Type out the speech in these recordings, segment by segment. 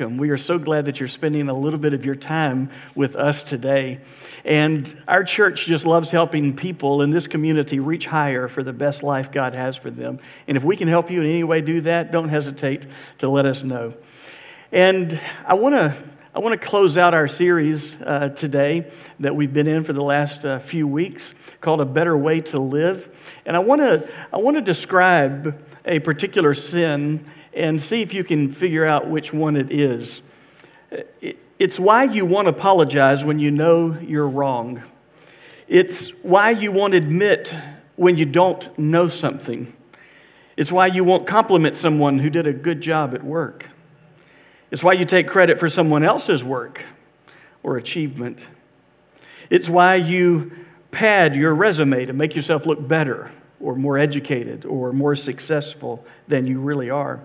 welcome. We are so glad that you're spending a little bit of your time with us today. And our church just loves helping people in this community reach higher for the best life God has for them. And if we can help you in any way do that, don't hesitate to let us know. And I want to I want to close out our series uh, today that we've been in for the last uh, few weeks called A Better Way to Live. And I want to, I want to describe a particular sin and see if you can figure out which one it is. It's why you won't apologize when you know you're wrong. It's why you won't admit when you don't know something. It's why you won't compliment someone who did a good job at work. It's why you take credit for someone else's work or achievement. It's why you pad your resume to make yourself look better or more educated or more successful than you really are.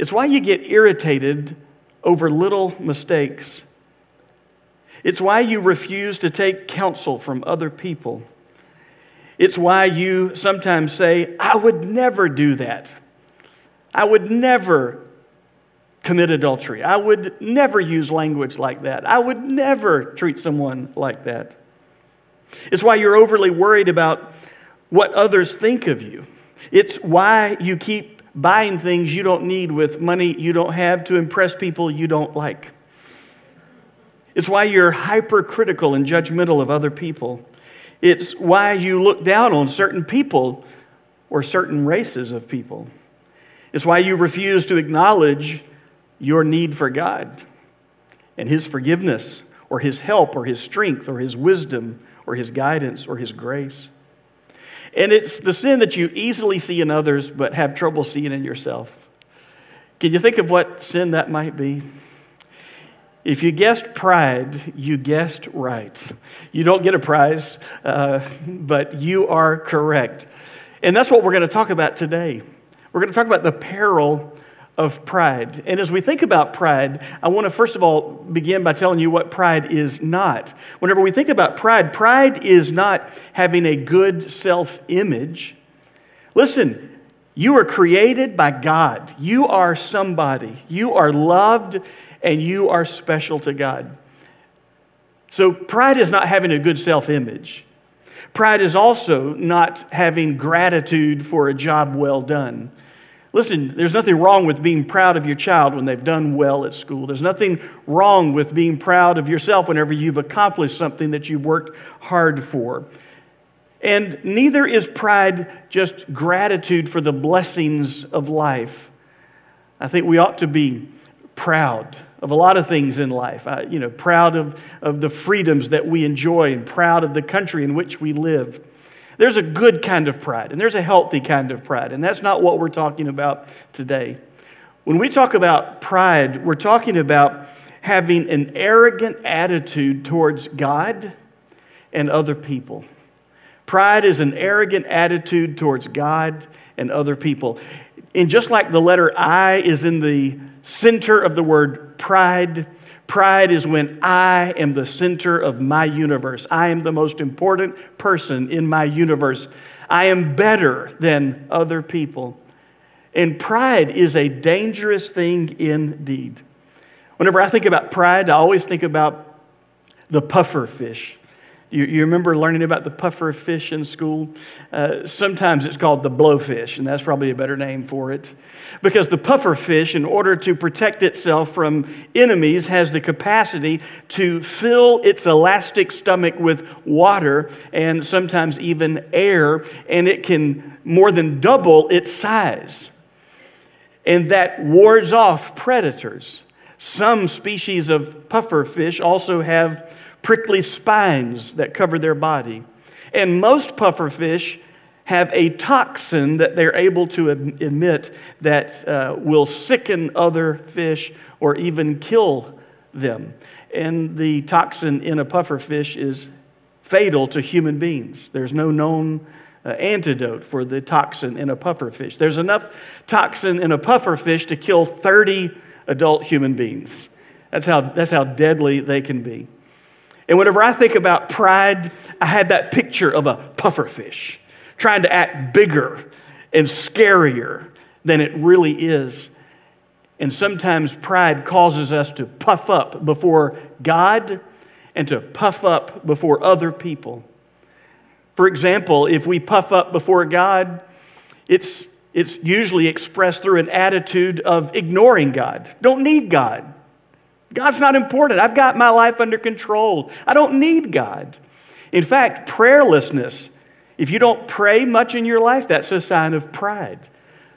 It's why you get irritated over little mistakes. It's why you refuse to take counsel from other people. It's why you sometimes say, I would never do that. I would never commit adultery. I would never use language like that. I would never treat someone like that. It's why you're overly worried about what others think of you. It's why you keep buying things you don't need with money you don't have to impress people you don't like. It's why you're hypercritical and judgmental of other people. It's why you look down on certain people or certain races of people. It's why you refuse to acknowledge your need for God and His forgiveness or His help or His strength or His wisdom or His guidance or His grace. And it's the sin that you easily see in others but have trouble seeing in yourself. Can you think of what sin that might be? If you guessed pride, you guessed right. You don't get a prize, uh, but you are correct. And that's what we're going to talk about today. We're going to talk about the peril of pride. And as we think about pride, I want to first of all begin by telling you what pride is not. Whenever we think about pride, pride is not having a good self image. Listen, you are created by God, you are somebody, you are loved, and you are special to God. So, pride is not having a good self image. Pride is also not having gratitude for a job well done. Listen, there's nothing wrong with being proud of your child when they've done well at school. There's nothing wrong with being proud of yourself whenever you've accomplished something that you've worked hard for. And neither is pride just gratitude for the blessings of life. I think we ought to be proud of a lot of things in life. I, you know, proud of, of the freedoms that we enjoy and proud of the country in which we live. There's a good kind of pride, and there's a healthy kind of pride, and that's not what we're talking about today. When we talk about pride, we're talking about having an arrogant attitude towards God and other people. Pride is an arrogant attitude towards God and other people. And just like the letter I is in the center of the word pride, Pride is when I am the center of my universe. I am the most important person in my universe. I am better than other people. And pride is a dangerous thing indeed. Whenever I think about pride, I always think about the puffer fish. You, you remember learning about the puffer fish in school? Uh, sometimes it's called the blowfish, and that's probably a better name for it. Because the puffer fish, in order to protect itself from enemies, has the capacity to fill its elastic stomach with water and sometimes even air, and it can more than double its size. And that wards off predators. Some species of puffer fish also have prickly spines that cover their body. And most pufferfish have a toxin that they're able to emit that uh, will sicken other fish or even kill them. And the toxin in a pufferfish is fatal to human beings. There's no known uh, antidote for the toxin in a pufferfish. There's enough toxin in a pufferfish to kill 30 adult human beings. That's how, that's how deadly they can be. And whenever I think about pride, I had that picture of a pufferfish trying to act bigger and scarier than it really is. And sometimes pride causes us to puff up before God and to puff up before other people. For example, if we puff up before God, it's, it's usually expressed through an attitude of ignoring God. Don't need God. God's not important. I've got my life under control. I don't need God. In fact, prayerlessness, if you don't pray much in your life, that's a sign of pride.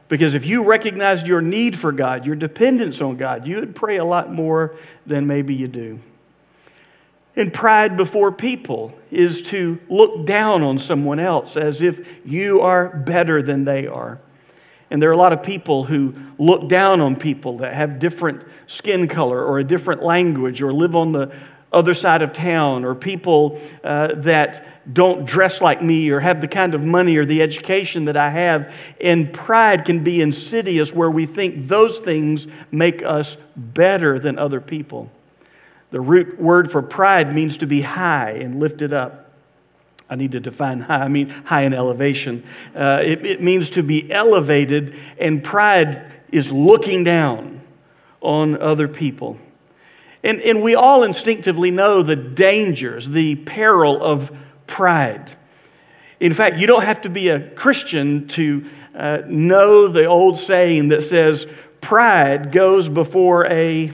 Because if you recognized your need for God, your dependence on God, you would pray a lot more than maybe you do. And pride before people is to look down on someone else as if you are better than they are. And there are a lot of people who look down on people that have different skin color or a different language or live on the other side of town or people uh, that don't dress like me or have the kind of money or the education that I have. And pride can be insidious where we think those things make us better than other people. The root word for pride means to be high and lifted up. I need to define high. I mean high in elevation. Uh, it, it means to be elevated, and pride is looking down on other people. And, and we all instinctively know the dangers, the peril of pride. In fact, you don't have to be a Christian to uh, know the old saying that says, pride goes before a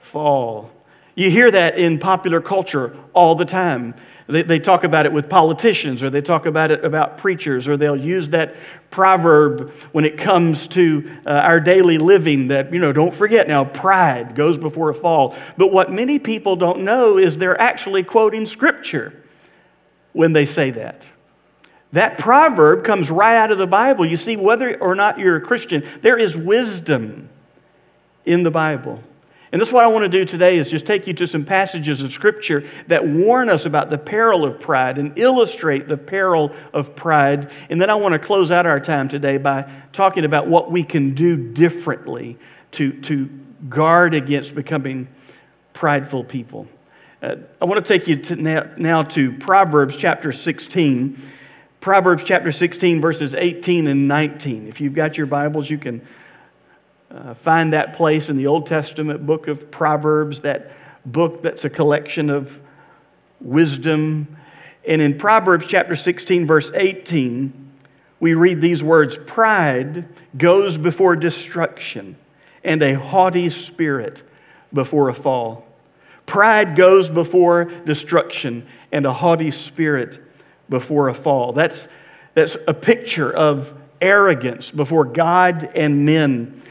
fall. You hear that in popular culture all the time. They, they talk about it with politicians, or they talk about it about preachers, or they'll use that proverb when it comes to uh, our daily living that, you know, don't forget now, pride goes before a fall. But what many people don't know is they're actually quoting scripture when they say that. That proverb comes right out of the Bible. You see, whether or not you're a Christian, there is wisdom in the Bible. And this is what I want to do today is just take you to some passages of scripture that warn us about the peril of pride and illustrate the peril of pride. And then I want to close out our time today by talking about what we can do differently to, to guard against becoming prideful people. Uh, I want to take you to now, now to Proverbs chapter 16. Proverbs chapter 16, verses 18 and 19. If you've got your Bibles, you can uh, find that place in the Old Testament book of Proverbs, that book that's a collection of wisdom. And in Proverbs chapter 16, verse 18, we read these words Pride goes before destruction, and a haughty spirit before a fall. Pride goes before destruction, and a haughty spirit before a fall. That's, that's a picture of arrogance before God and men.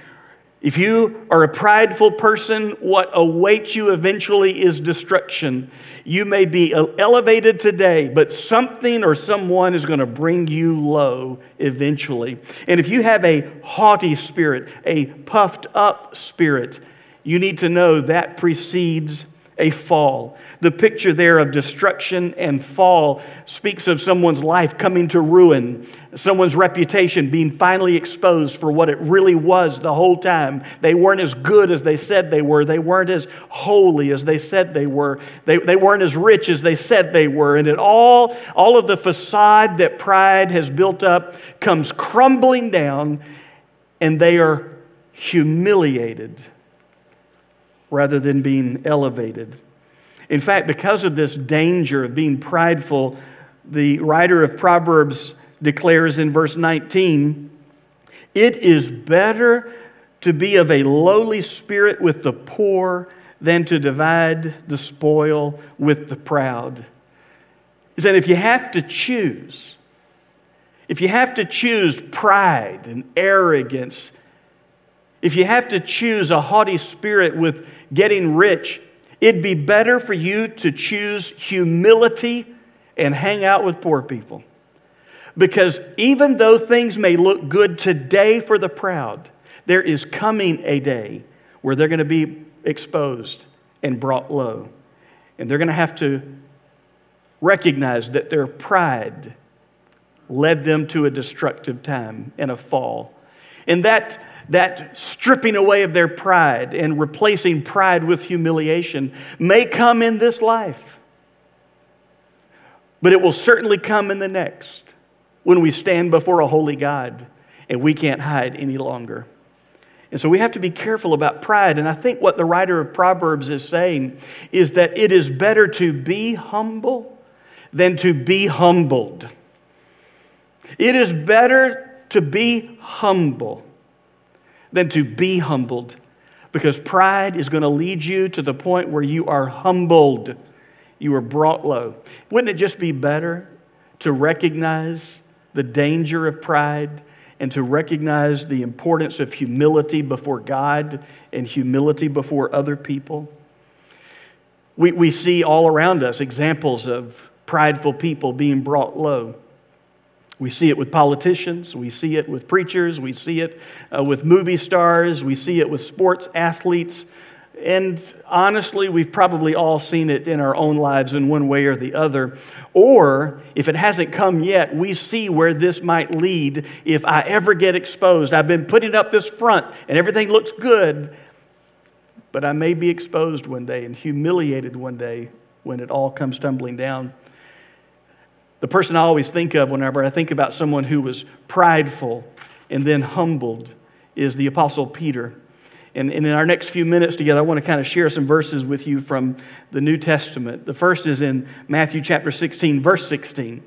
If you are a prideful person, what awaits you eventually is destruction. You may be elevated today, but something or someone is going to bring you low eventually. And if you have a haughty spirit, a puffed up spirit, you need to know that precedes a fall. The picture there of destruction and fall speaks of someone's life coming to ruin, someone's reputation being finally exposed for what it really was the whole time. They weren't as good as they said they were, they weren't as holy as they said they were, they, they weren't as rich as they said they were. And it all, all of the facade that pride has built up comes crumbling down, and they are humiliated rather than being elevated. In fact, because of this danger of being prideful, the writer of Proverbs declares in verse 19 it is better to be of a lowly spirit with the poor than to divide the spoil with the proud. Is that if you have to choose, if you have to choose pride and arrogance, if you have to choose a haughty spirit with getting rich, it'd be better for you to choose humility and hang out with poor people. Because even though things may look good today for the proud, there is coming a day where they're going to be exposed and brought low. And they're going to have to recognize that their pride led them to a destructive time and a fall. And that that stripping away of their pride and replacing pride with humiliation may come in this life, but it will certainly come in the next when we stand before a holy God and we can't hide any longer. And so we have to be careful about pride. And I think what the writer of Proverbs is saying is that it is better to be humble than to be humbled. It is better to be humble than to be humbled because pride is going to lead you to the point where you are humbled, you are brought low. Wouldn't it just be better to recognize the danger of pride and to recognize the importance of humility before God and humility before other people? We, we see all around us examples of prideful people being brought low. We see it with politicians, we see it with preachers, we see it uh, with movie stars, we see it with sports athletes. And honestly, we've probably all seen it in our own lives in one way or the other. Or if it hasn't come yet, we see where this might lead if I ever get exposed. I've been putting up this front and everything looks good, but I may be exposed one day and humiliated one day when it all comes tumbling down. The person I always think of whenever I think about someone who was prideful and then humbled is the Apostle Peter. And, in our next few minutes together, I want to kind of share some verses with you from the New Testament. The first is in Matthew chapter 16, verse 16.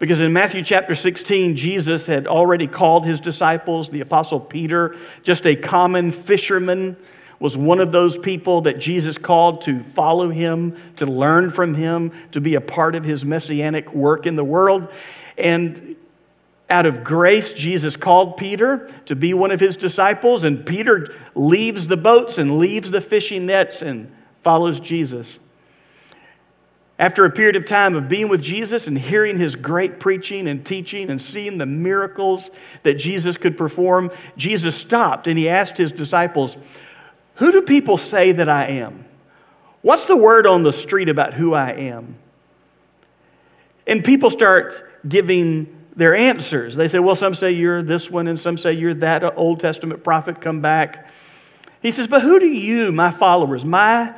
Because in Matthew chapter 16, Jesus had already called his disciples, the Apostle Peter, just a common fisherman was one of those people that Jesus called to follow him, to learn from him, to be a part of his messianic work in the world. And out of grace, Jesus called Peter to be one of his disciples, and Peter leaves the boats and leaves the fishing nets and follows Jesus. After a period of time of being with Jesus and hearing his great preaching and teaching and seeing the miracles that Jesus could perform, Jesus stopped and he asked his disciples, who do people say that I am? What's the word on the street about who I am? And people start giving their answers. They say, well, some say you're this one, and some say you're that Old Testament prophet come back. He says, but who do you, my followers, my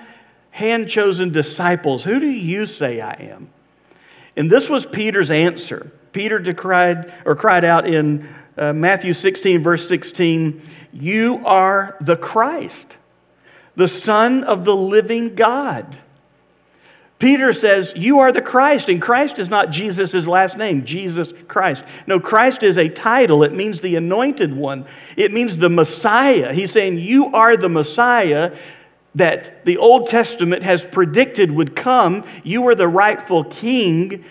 hand chosen disciples, who do you say I am? And this was Peter's answer. Peter decried, or cried out in uh, Matthew 16, verse 16, You are the Christ the Son of the living God. Peter says, You are the Christ, and Christ is not Jesus' last name, Jesus Christ. No, Christ is a title. It means the anointed one, it means the Messiah. He's saying, You are the Messiah that the Old Testament has predicted would come. You are the rightful king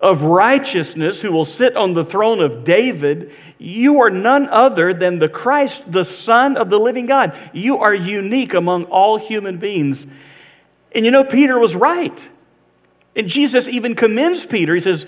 of righteousness who will sit on the throne of David, you are none other than the Christ, the Son of the living God. You are unique among all human beings. And you know, Peter was right. And Jesus even commends Peter. He says,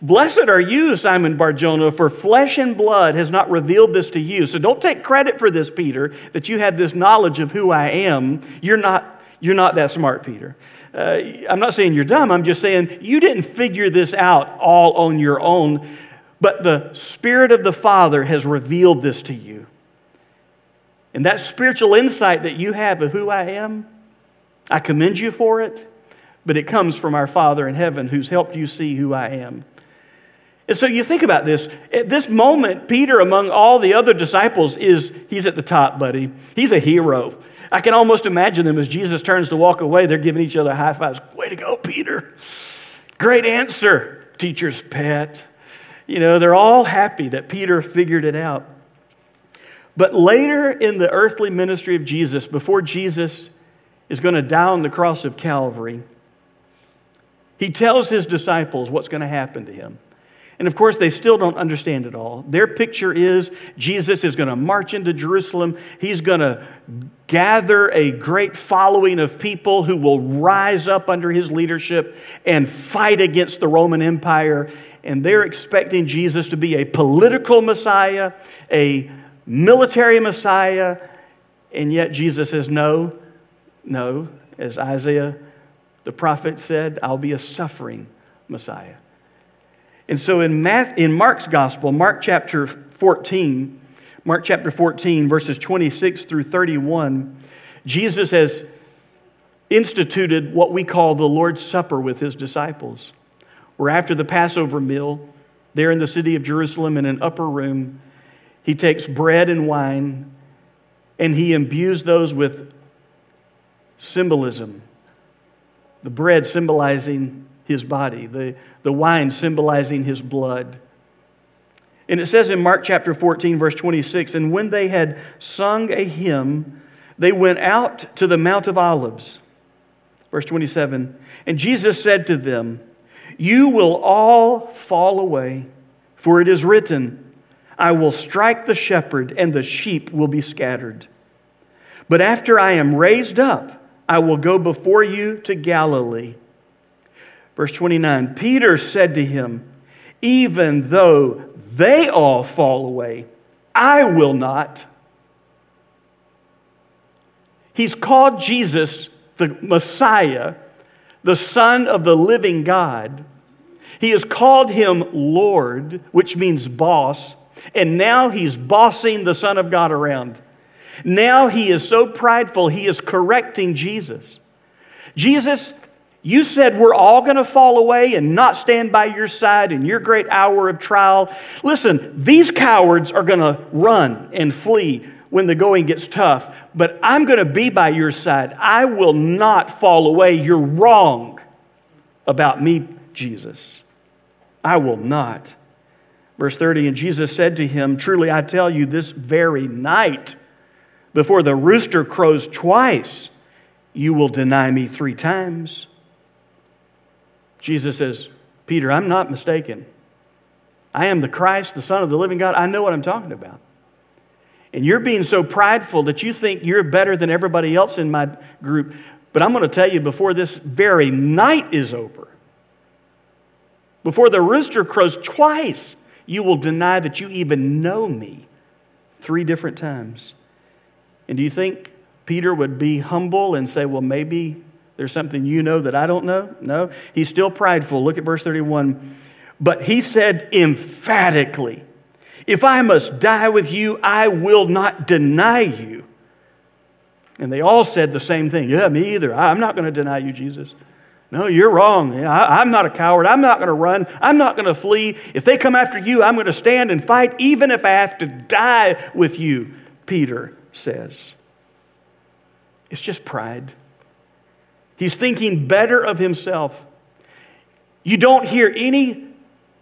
Blessed are you, Simon Barjona, for flesh and blood has not revealed this to you. So don't take credit for this, Peter, that you have this knowledge of who I am. You're not, you're not that smart, Peter. Uh, I'm not saying you're dumb, I'm just saying you didn't figure this out all on your own, but the Spirit of the Father has revealed this to you. And that spiritual insight that you have of who I am, I commend you for it, but it comes from our Father in heaven who's helped you see who I am. And so you think about this. At this moment, Peter, among all the other disciples, is he's at the top, buddy. He's a hero. I can almost imagine them as Jesus turns to walk away, they're giving each other high fives. Way to go, Peter. Great answer, teacher's pet. You know, they're all happy that Peter figured it out. But later in the earthly ministry of Jesus, before Jesus is going to die on the cross of Calvary, he tells his disciples what's going to happen to him. And of course, they still don't understand it all. Their picture is Jesus is going to march into Jerusalem. He's going to gather a great following of people who will rise up under his leadership and fight against the Roman Empire. And they're expecting Jesus to be a political Messiah, a military Messiah. And yet Jesus says, No, no. As Isaiah the prophet said, I'll be a suffering Messiah. And so in, Math, in Mark's gospel, Mark chapter 14, Mark chapter 14, verses 26 through 31, Jesus has instituted what we call the Lord's Supper with his disciples, where after the Passover meal, there in the city of Jerusalem in an upper room, he takes bread and wine and he imbues those with symbolism. The bread symbolizing his body, the, the wine symbolizing his blood. And it says in Mark chapter 14, verse 26 And when they had sung a hymn, they went out to the Mount of Olives. Verse 27 And Jesus said to them, You will all fall away, for it is written, I will strike the shepherd, and the sheep will be scattered. But after I am raised up, I will go before you to Galilee. Verse 29 Peter said to him, Even though they all fall away, I will not. He's called Jesus the Messiah, the Son of the living God. He has called him Lord, which means boss, and now he's bossing the Son of God around. Now he is so prideful, he is correcting Jesus. Jesus, you said we're all going to fall away and not stand by your side in your great hour of trial. Listen, these cowards are going to run and flee when the going gets tough, but I'm going to be by your side. I will not fall away. You're wrong about me, Jesus. I will not. Verse 30 And Jesus said to him, Truly I tell you, this very night, before the rooster crows twice, you will deny me three times. Jesus says, Peter, I'm not mistaken. I am the Christ, the Son of the living God. I know what I'm talking about. And you're being so prideful that you think you're better than everybody else in my group. But I'm going to tell you before this very night is over, before the rooster crows twice, you will deny that you even know me three different times. And do you think Peter would be humble and say, Well, maybe there's something you know that I don't know? No. He's still prideful. Look at verse 31. But he said emphatically, If I must die with you, I will not deny you. And they all said the same thing. Yeah, me either. I'm not going to deny you, Jesus. No, you're wrong. I, am not a coward. I'm not going to run. I'm not going to flee. If they come after you, I'm going to stand and fight, even if I have to die with you, Peter says. It's just pride. He's thinking better of himself. You don't hear any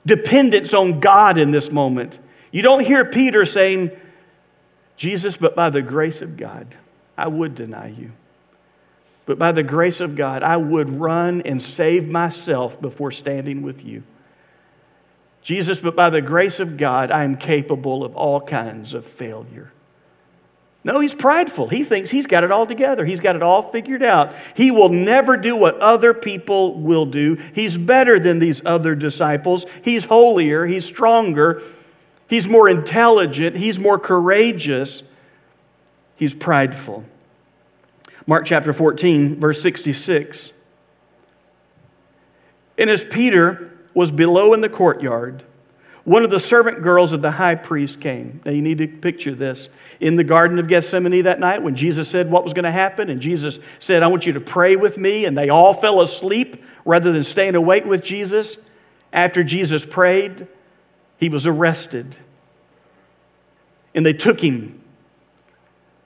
dependence on God in this moment. You don't hear Peter saying, Jesus, but by the grace of God, I would deny you. But by the grace of God, I would run and save myself before standing with you. Jesus, but by the grace of God, I am capable of all kinds of failure. No, he's prideful. He thinks he's got it all together. He's got it all figured out. He will never do what other people will do. He's better than these other disciples. He's holier. He's stronger. He's more intelligent. He's more courageous. He's prideful. Mark chapter 14, verse 66. And as Peter was below in the courtyard, one of the servant girls of the high priest came. Now you need to picture this. In the Garden of Gethsemane that night, when Jesus said what was going to happen, and Jesus said, I want you to pray with me, and they all fell asleep rather than staying awake with Jesus. After Jesus prayed, he was arrested. And they took him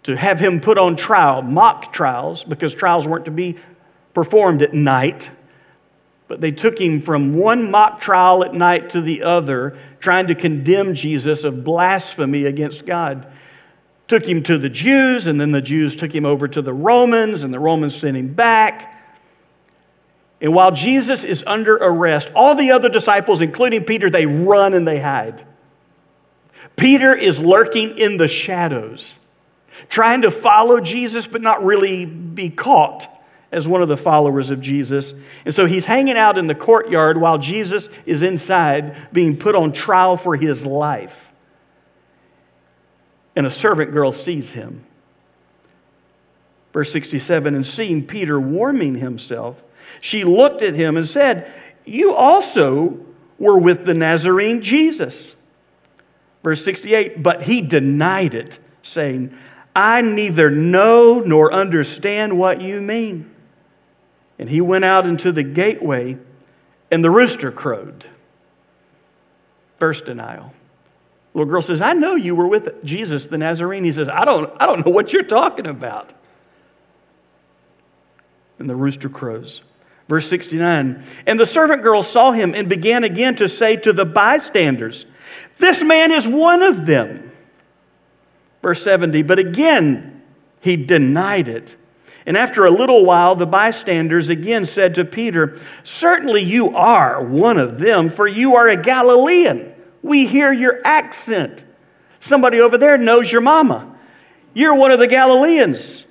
to have him put on trial, mock trials, because trials weren't to be performed at night. But they took him from one mock trial at night to the other, trying to condemn Jesus of blasphemy against God. Took him to the Jews, and then the Jews took him over to the Romans, and the Romans sent him back. And while Jesus is under arrest, all the other disciples, including Peter, they run and they hide. Peter is lurking in the shadows, trying to follow Jesus, but not really be caught as one of the followers of Jesus. And so he's hanging out in the courtyard while Jesus is inside being put on trial for his life. And a servant girl sees him. Verse 67 And seeing Peter warming himself, she looked at him and said, You also were with the Nazarene Jesus. Verse 68 But he denied it, saying, I neither know nor understand what you mean. And he went out into the gateway, and the rooster crowed. First denial. Little girl says, I know you were with Jesus the Nazarene. He says, I don't, I don't know what you're talking about. And the rooster crows. Verse 69 And the servant girl saw him and began again to say to the bystanders, This man is one of them. Verse 70 But again he denied it. And after a little while, the bystanders again said to Peter, Certainly you are one of them, for you are a Galilean. We hear your accent. Somebody over there knows your mama. You're one of the Galileans.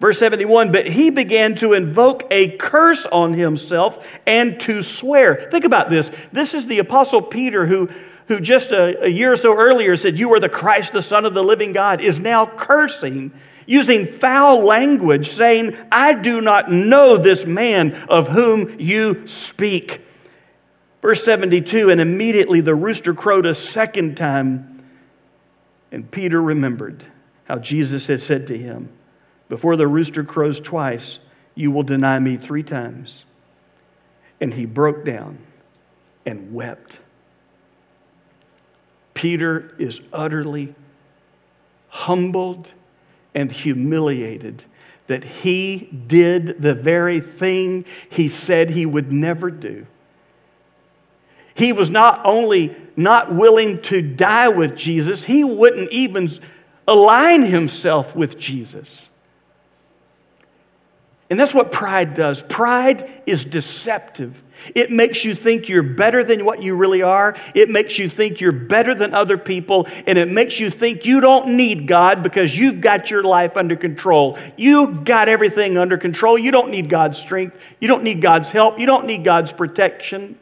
Verse 71 But he began to invoke a curse on himself and to swear. Think about this. This is the Apostle Peter who, who just a, a year or so earlier said, You are the Christ, the Son of the living God, is now cursing using foul language, saying, I do not know this man of whom you speak. Verse 72 And immediately the rooster crowed a second time, and Peter remembered how Jesus had said to him, Before the rooster crows twice, you will deny me three times. And he broke down and wept. Peter is utterly humbled and humiliated that he did the very thing he said he would never do. He was not only not willing to die with Jesus, he wouldn't even align himself with Jesus. And that's what pride does. Pride is deceptive. It makes you think you're better than what you really are. It makes you think you're better than other people. And it makes you think you don't need God because you've got your life under control. You've got everything under control. You don't need God's strength. You don't need God's help. You don't need God's protection.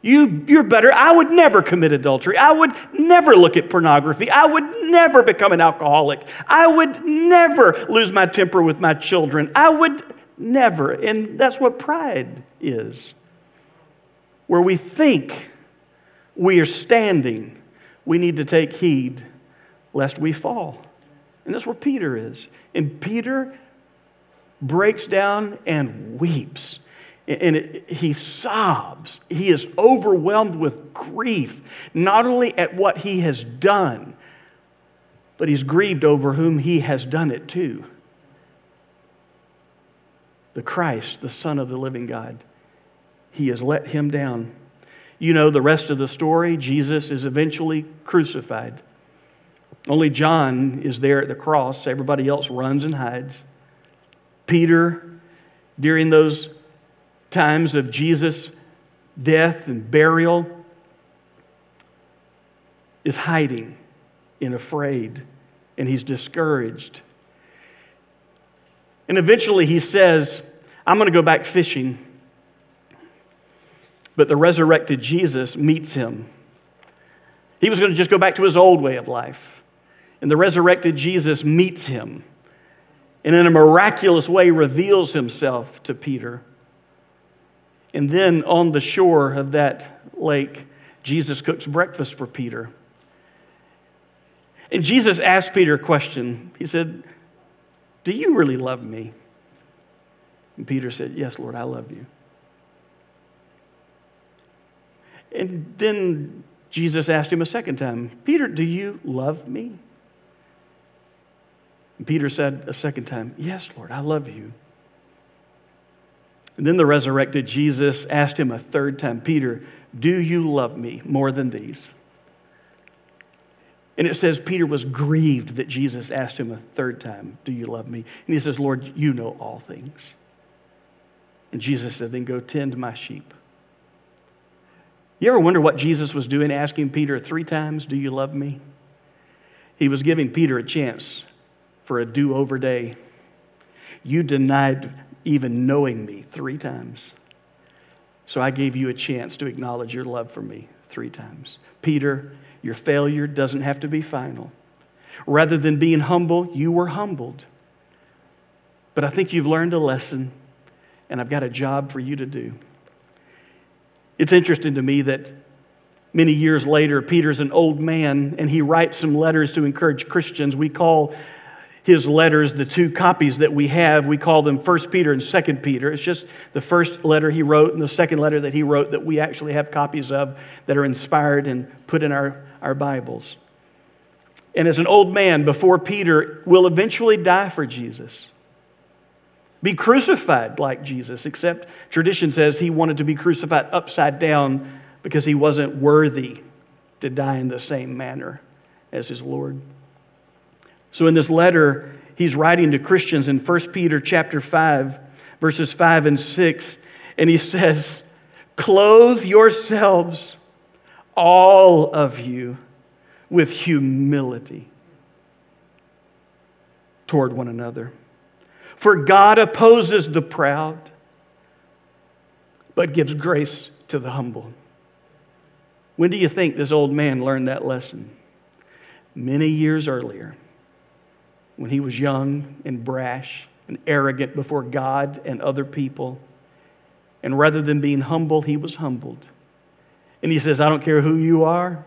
You, you're better. I would never commit adultery. I would never look at pornography. I would never become an alcoholic. I would never lose my temper with my children. I would never. And that's what pride is. Where we think we are standing, we need to take heed lest we fall. And that's where Peter is. And Peter breaks down and weeps and it, he sobs. He is overwhelmed with grief, not only at what he has done, but he's grieved over whom he has done it to the Christ, the Son of the living God. He has let him down. You know the rest of the story. Jesus is eventually crucified. Only John is there at the cross, everybody else runs and hides. Peter, during those times of Jesus' death and burial is hiding and afraid, and he's discouraged. And eventually he says, I'm going to go back fishing. But the resurrected Jesus meets him. He was going to just go back to his old way of life. And the resurrected Jesus meets him and in a miraculous way reveals himself to Peter. And then on the shore of that lake, Jesus cooks breakfast for Peter. And Jesus asked Peter a question. He said, Do you really love me? And Peter said, Yes, Lord, I love you. And then Jesus asked him a second time, Peter, do you love me? And Peter said a second time, Yes, Lord, I love you. And then the resurrected Jesus asked him a third time, Peter, do you love me more than these? And it says Peter was grieved that Jesus asked him a third time, Do you love me? And he says, Lord, you know all things. And Jesus said, Then go tend my sheep. You ever wonder what Jesus was doing, asking Peter three times, Do you love me? He was giving Peter a chance for a do over day. You denied even knowing me three times. So I gave you a chance to acknowledge your love for me three times. Peter, your failure doesn't have to be final. Rather than being humble, you were humbled. But I think you've learned a lesson, and I've got a job for you to do. It's interesting to me that many years later, Peter's an old man, and he writes some letters to encourage Christians. We call his letters, the two copies that we have, we call them 1 Peter and 2 Peter. It's just the first letter he wrote and the second letter that he wrote that we actually have copies of that are inspired and put in our, our Bibles. And as an old man before Peter will eventually die for Jesus, be crucified like Jesus, except tradition says he wanted to be crucified upside down because he wasn't worthy to die in the same manner as his Lord. So in this letter, he's writing to Christians in 1 Peter chapter 5, verses 5 and 6, and he says, Clothe yourselves, all of you, with humility toward one another. For God opposes the proud, but gives grace to the humble. When do you think this old man learned that lesson? Many years earlier when he was young and brash and arrogant before God and other people. And rather than being humble, he was humbled. And he says, I don't care who you are.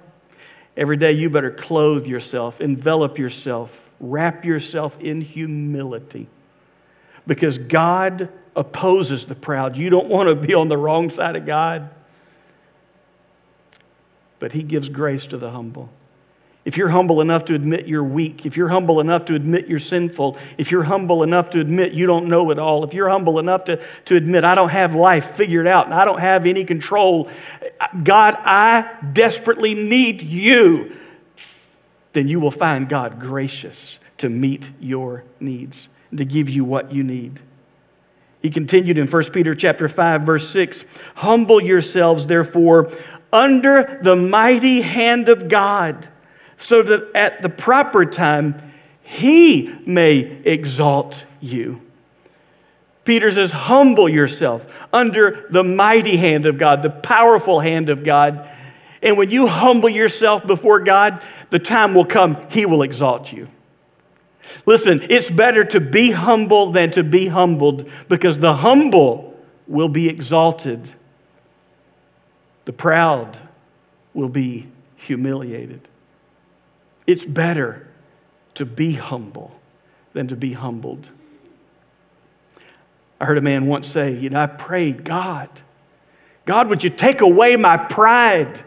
Every day you better clothe yourself, envelop yourself, wrap yourself in humility. Because God opposes the proud. You don't want to be on the wrong side of God. But he gives grace to the humble. If you're humble enough to admit you're weak, if you're humble enough to admit you're sinful, if you're humble enough to admit you don't know it all, if you're humble enough to, to admit I don't have life figured out and I don't have any control, God, I desperately need you, then you will find God gracious to meet your needs and to give you what you need. He continued in 1 Peter chapter 5 verse 6, "Humble yourselves therefore under the mighty hand of God." So that at the proper time he may exalt you. Peter says, Humble yourself under the mighty hand of God, the powerful hand of God. And when you humble yourself before God, the time will come, He will exalt you. Listen, it's better to be humble than to be humbled because the humble will be exalted, the proud will be humiliated. It's better to be humble than to be humbled. I heard a man once say, You know, I prayed, God, God, would you take away my pride?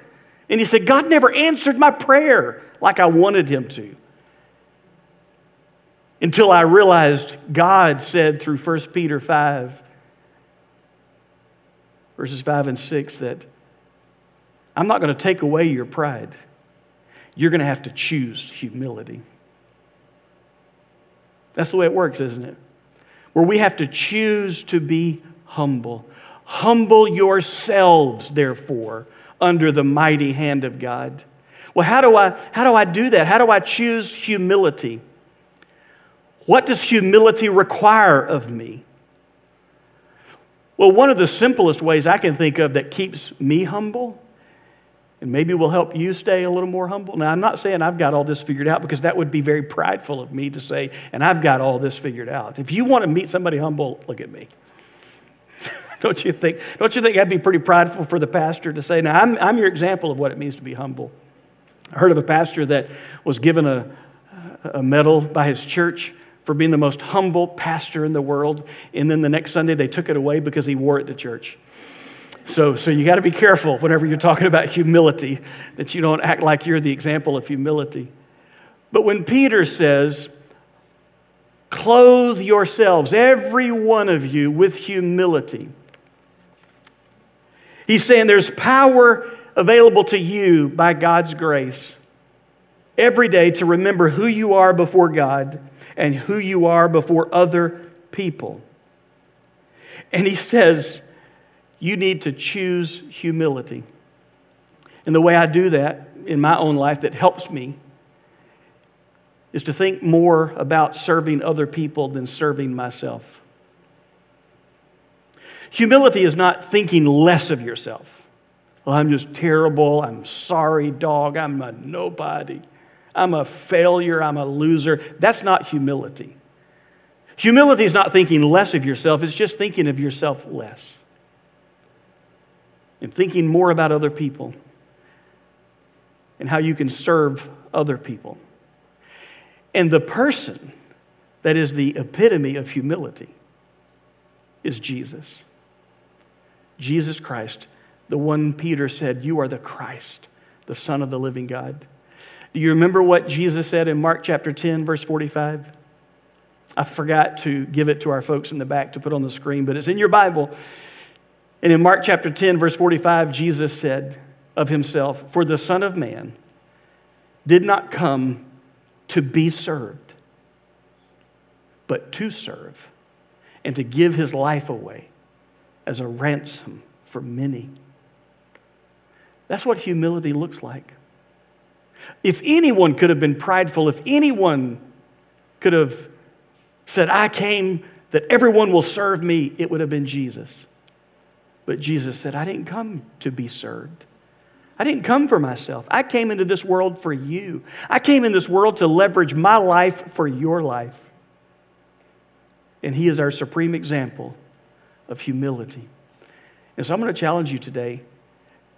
And he said, God never answered my prayer like I wanted him to. Until I realized God said through 1 Peter 5, verses 5 and 6, that I'm not going to take away your pride you're going to have to choose humility. That's the way it works, isn't it? Where we have to choose to be humble. Humble yourselves, therefore, under the mighty hand of God. Well, how do I, how do, I do that? How do I choose humility? What does humility require of me? Well, one of the simplest ways I can think of that keeps me humble and maybe will help you stay a little more humble. Now, I'm not saying I've got all this figured out because that would be very prideful of me to say, and I've got all this figured out. If you want to meet somebody humble, look at me. don't you think? Don't you think that'd be pretty prideful for the pastor to say, now, I'm, I'm your example of what it means to be humble. I heard of a pastor that was given a, a medal by his church for being the most humble pastor in the world, and then the next Sunday they took it away because he wore it to church. So, so you got to be careful whenever you're talking about humility that you don't act like you're the example of humility. But when Peter says, clothe yourselves, every one of you, with humility, he's saying there's power available to you by God's grace every day to remember who you are before God and who you are before other people. And he says, you need to choose humility. And the way I do that in my own life that helps me is to think more about serving other people than serving myself. Humility is not thinking less of yourself. Well, I'm just terrible. I'm sorry, dog. I'm a nobody. I'm a failure. I'm a loser. That's not humility. Humility is not thinking less of yourself, it's just thinking of yourself less and thinking more about other people and how you can serve other people. And the person that is the epitome of humility, is Jesus. Jesus Christ, the one Peter said, You are the Christ, the Son of the living God. Do you remember what Jesus said in Mark chapter 10, verse 45? I forgot to give it to our folks in the back to put on the screen, but it's in your Bible. And in Mark chapter 10, verse 45, Jesus said of himself, For the Son of Man did not come to be served, but to serve, and to give his life away as a ransom for many. That's what humility looks like. If anyone could have been prideful, if anyone could have said, I came that everyone will serve me, it would have been Jesus. But Jesus said, I didn't come to be served. I didn't come for myself. I came into this world for you. I came in this world to leverage my life for your life. And He is our supreme example of humility. And so I'm going to challenge you today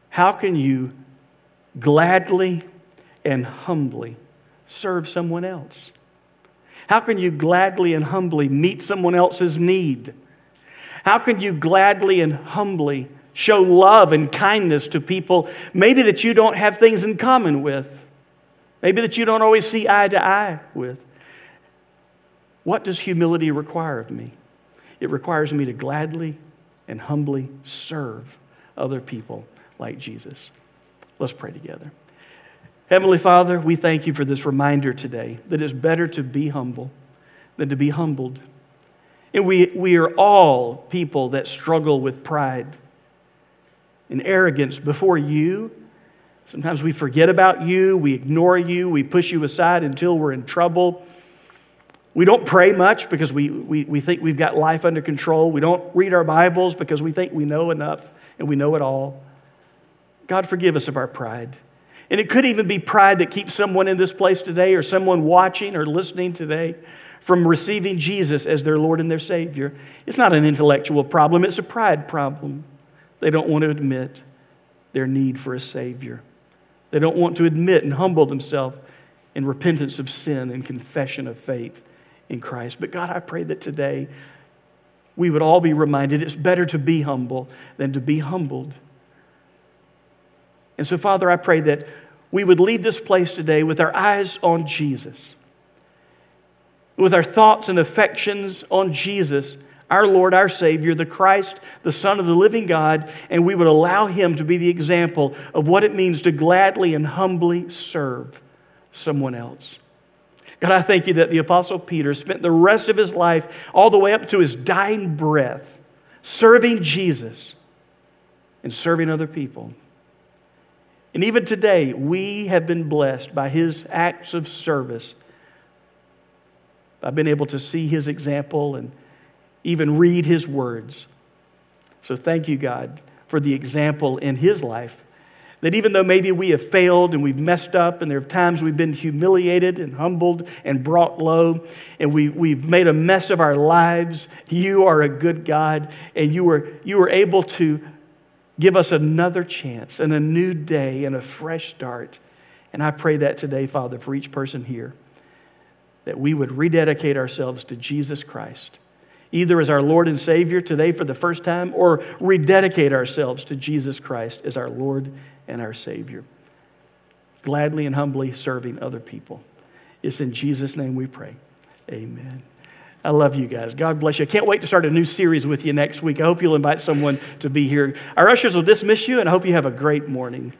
how can you gladly and humbly serve someone else? How can you gladly and humbly meet someone else's need? How can you gladly and humbly show love and kindness to people maybe that you don't have things in common with? Maybe that you don't always see eye to eye with? What does humility require of me? It requires me to gladly and humbly serve other people like Jesus. Let's pray together. Heavenly Father, we thank you for this reminder today that it's better to be humble than to be humbled. And we, we are all people that struggle with pride and arrogance before you. Sometimes we forget about you, we ignore you, we push you aside until we're in trouble. We don't pray much because we, we, we think we've got life under control. We don't read our Bibles because we think we know enough and we know it all. God, forgive us of our pride. And it could even be pride that keeps someone in this place today or someone watching or listening today from receiving Jesus as their Lord and their Savior. It's not an intellectual problem, it's a pride problem. They don't want to admit their need for a Savior. They don't want to admit and humble themselves in repentance of sin and confession of faith in Christ. But God, I pray that today we would all be reminded it's better to be humble than to be humbled. And so, Father, I pray that we would leave this place today with our eyes on Jesus, with our thoughts and affections on Jesus, our Lord, our Savior, the Christ, the Son of the living God, and we would allow Him to be the example of what it means to gladly and humbly serve someone else. God, I thank you that the Apostle Peter spent the rest of his life, all the way up to his dying breath, serving Jesus and serving other people. And even today, we have been blessed by his acts of service. I've been able to see his example and even read his words. So thank you, God, for the example in his life. That even though maybe we have failed and we've messed up, and there are times we've been humiliated and humbled and brought low, and we, we've made a mess of our lives, you are a good God, and you were, you were able to Give us another chance and a new day and a fresh start. And I pray that today, Father, for each person here, that we would rededicate ourselves to Jesus Christ, either as our Lord and Savior today for the first time, or rededicate ourselves to Jesus Christ as our Lord and our Savior, gladly and humbly serving other people. It's in Jesus' name we pray. Amen. I love you guys. God bless you. I can't wait to start a new series with you next week. I hope you'll invite someone to be here. Our ushers will dismiss you, and I hope you have a great morning.